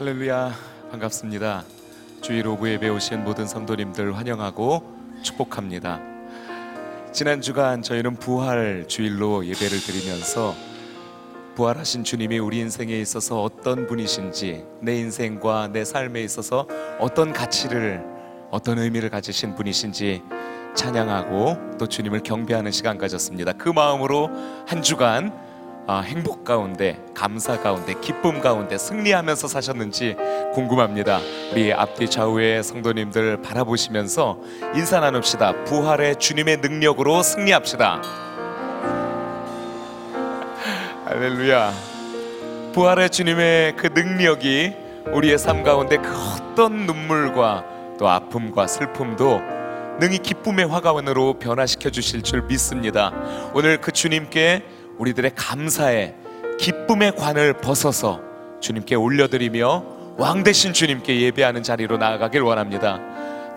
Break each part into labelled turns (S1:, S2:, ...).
S1: 할렐루야 반갑습니다. 주일 5부 예배 오신 모든 성도님들 환영하고 축복합니다. 지난 주간 저희는 부활 주일로 예배를 드리면서 부활하신 주님이 우리 인생에 있어서 어떤 분이신지 내 인생과 내 삶에 있어서 어떤 가치를 어떤 의미를 가지신 분이신지 찬양하고 또 주님을 경배하는 시간 가졌습니다. 그 마음으로 한 주간 아, 행복 가운데 감사 가운데 기쁨 가운데 승리하면서 사셨는지 궁금합니다. 우리 앞뒤 좌우의 성도님들 바라보시면서 인사 나눕시다. 부활의 주님의 능력으로 승리합시다. 할렐루야. 부활의 주님의 그 능력이 우리의 삶 가운데 그 어떤 눈물과 또 아픔과 슬픔도 능히 기쁨의 화가원으로 변화시켜 주실 줄 믿습니다. 오늘 그 주님께 우리들의 감사의 기쁨의 관을 벗어서 주님께 올려드리며 왕 대신 주님께 예배하는 자리로 나아가길 원합니다.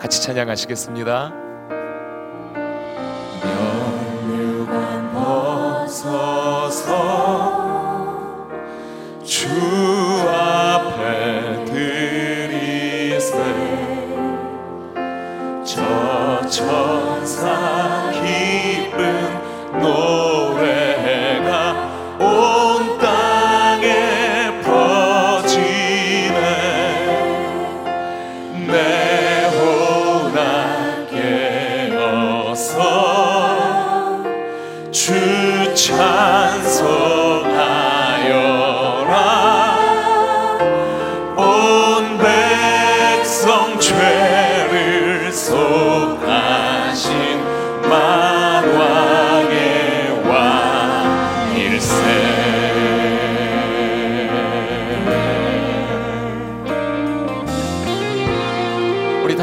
S1: 같이 찬양하시겠습니다. 주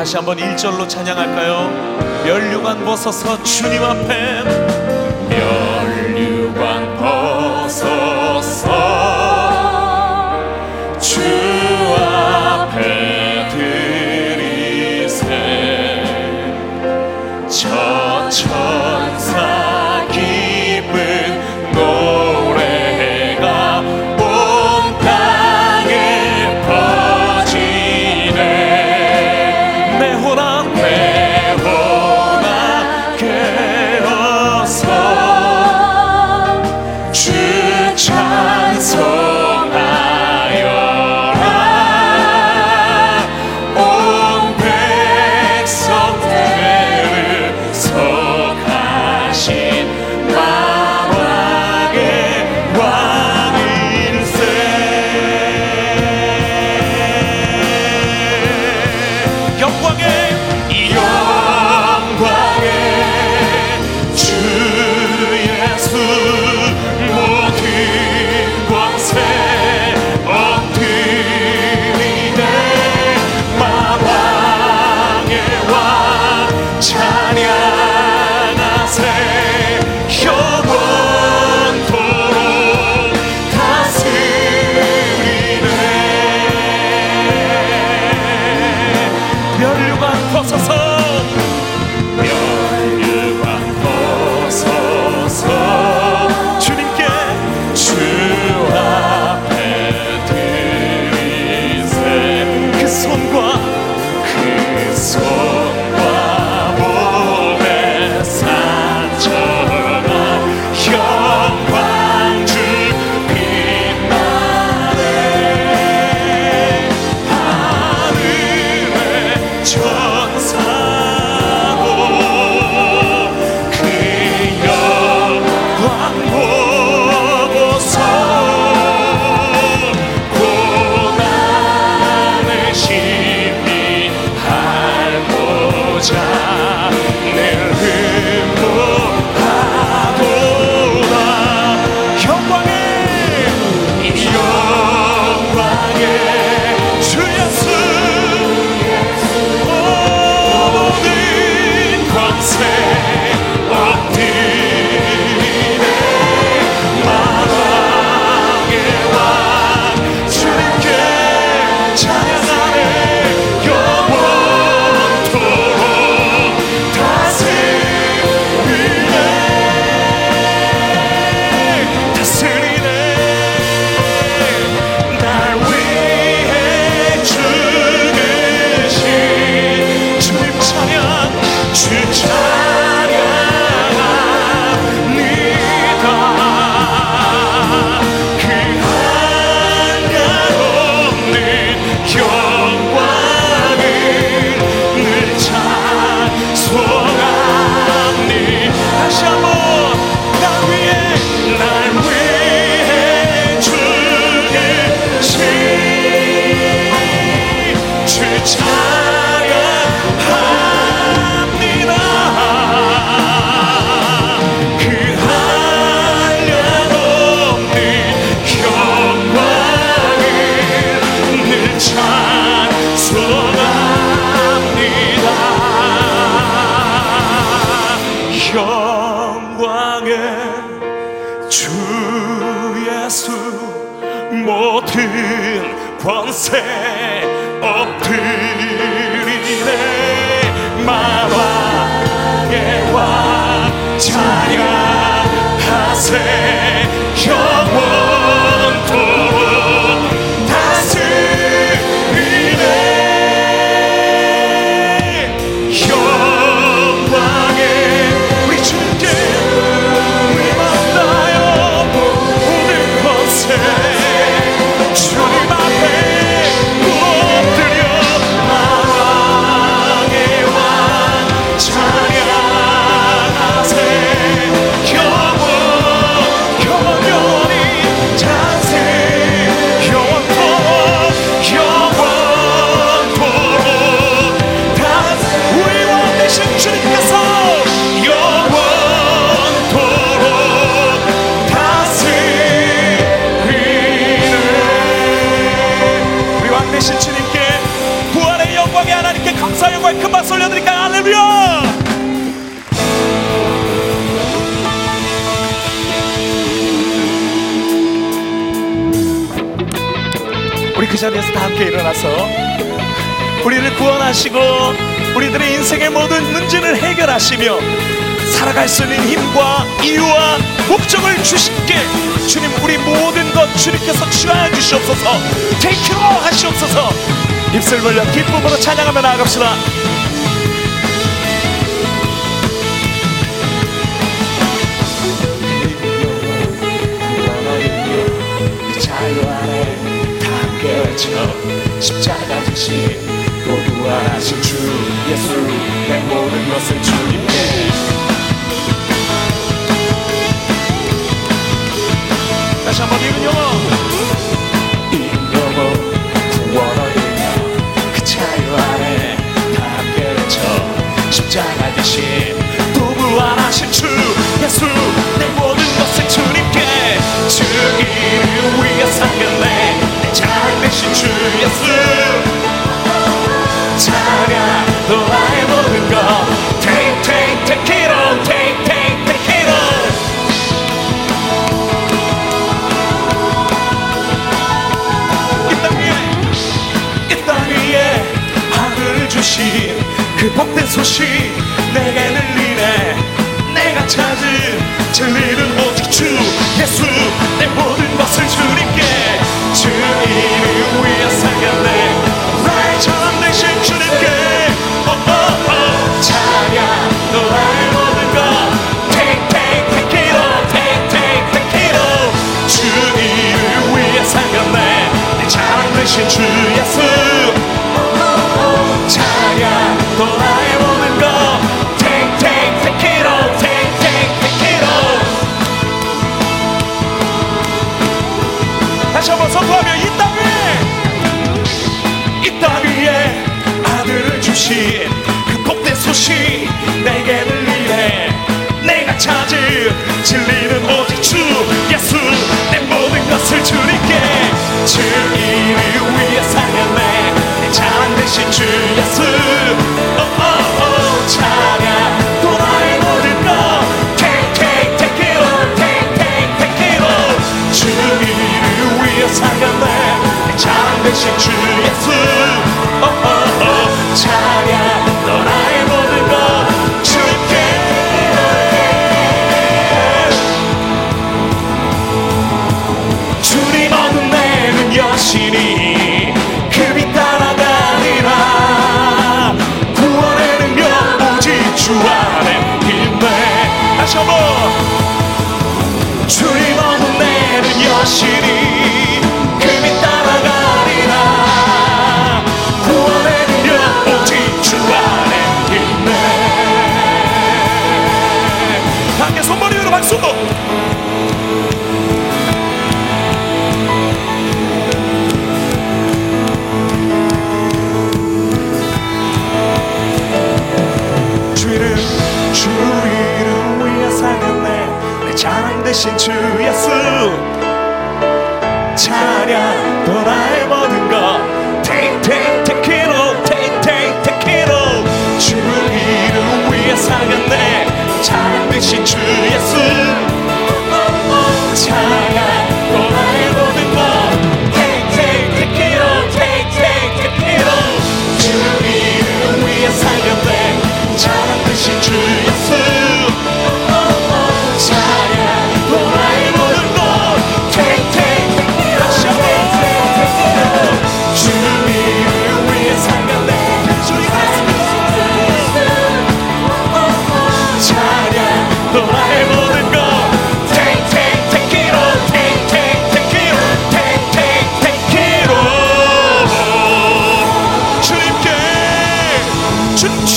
S1: 다시 한번 1절로 찬양할까요? 멸류관 벗어서 주님 앞에 영생 그 자리에서 다 함께 일어나서 우리를 구원하시고 우리들의 인생의 모든 문제를 해결하시며 살아갈 수 있는 힘과 이유와 목적을 주신께 주님 우리 모든 것 주님께서 취하여 주시옵소서. 테이크로 하시옵소서. 입술 벌려 기쁨으로 찬양하며 나아갑시다. 지쳐 십자가 대신 도구하신 주 예수 내 모든 것을 주님께. 다시 한번 이은 영어 Если 되신 주 예수. 찬양 또 나의 모든 것. Take take take it all Take take take it all. 다시 한번 선포하며 이 땅에 이 땅 위에 아들을 주신 그 복된 소식 내게 들리네. 내가 찾을 진리는 오직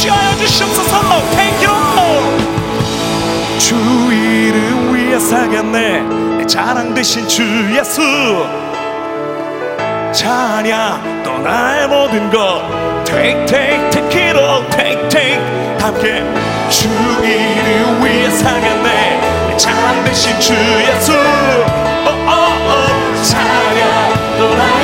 S1: 취하여 주시옵소서. Thank you no 주 이름 위에 살겠네. 자랑 대신 주 예수. 찬양 또 나의 모든 것. Take take take it all. Take take. 함께 주 이름 위에 살겠네. 자랑 대신 주 예수. oh, oh, oh. 찬양 또 나의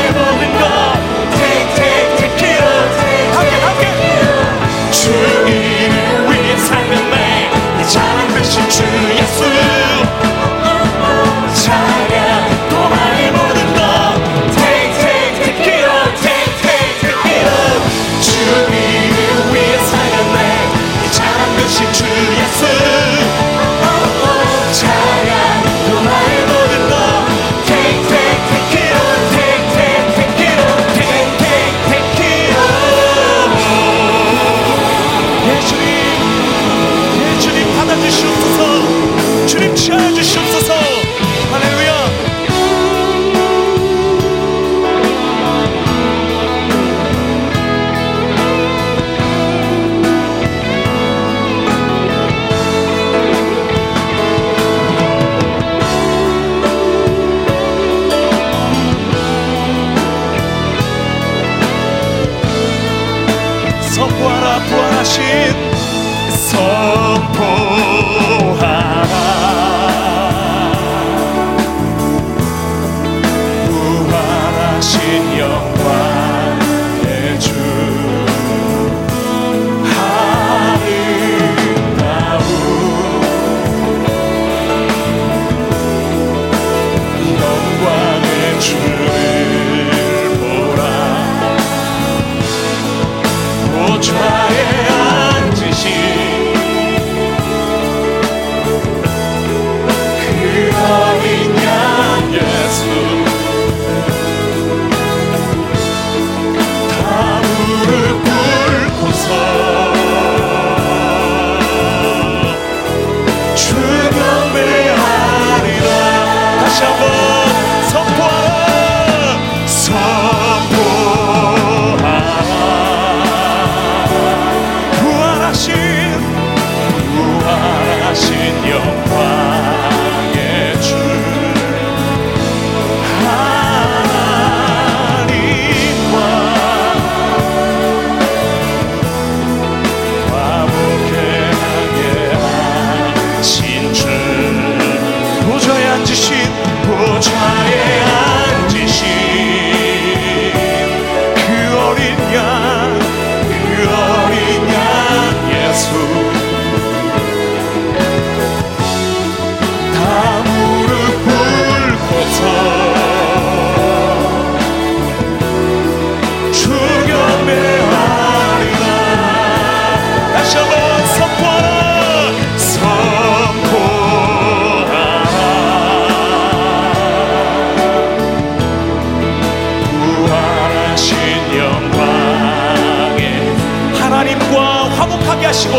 S1: 하시고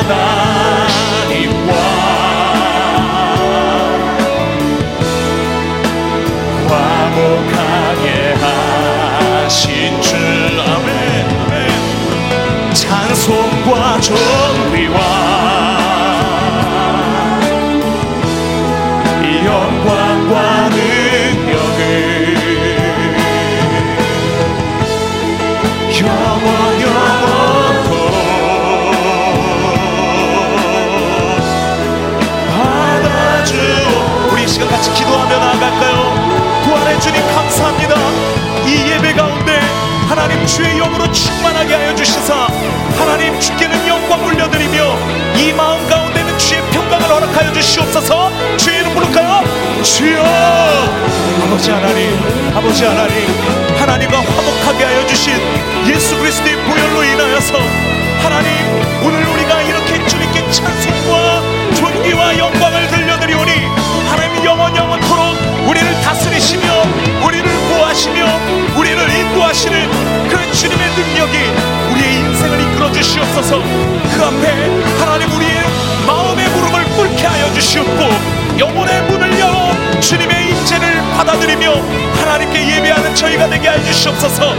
S1: 하나님과 화목하게 하신 주 아멘 찬송과 존 주여 아버지 하나님 아버지 하나님 하나님과 화목하게 하여 주신 예수 그리스도의 보혈로 인하여서 하나님 오늘 우리가 이렇게 주님께 찬송과 존귀와 영광을 들려드리오니 하나님 영원 영원토록 우리를 다스리시며 우리를 보호하시며 우리를 인도하시는 그 주님의 능력이 우리의 인생을 이끌어 주시옵소서. 그 앞에 하나님 우리의 마음의 무릎을 꿇게 하여 주시옵고 영혼의 문을 열어 주님의 인재를 받아들이며 하나님께 예배하는 저희가 되게 하여 주시옵소서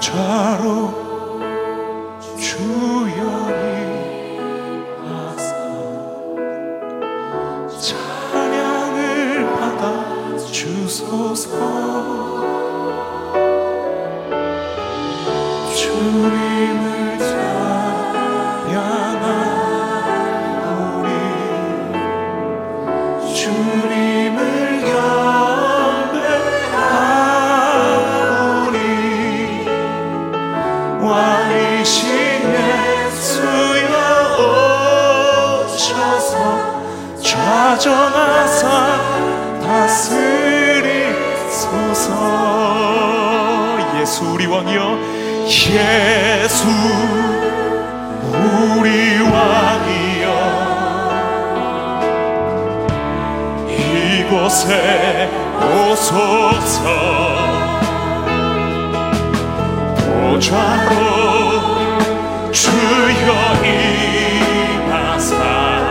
S1: 좌로 오셔서 좌정하사 다스리소서. 예수 우리 왕이여. 예수 우리 왕이여. 이곳에 오소서. 보좌로 주여 임 nas.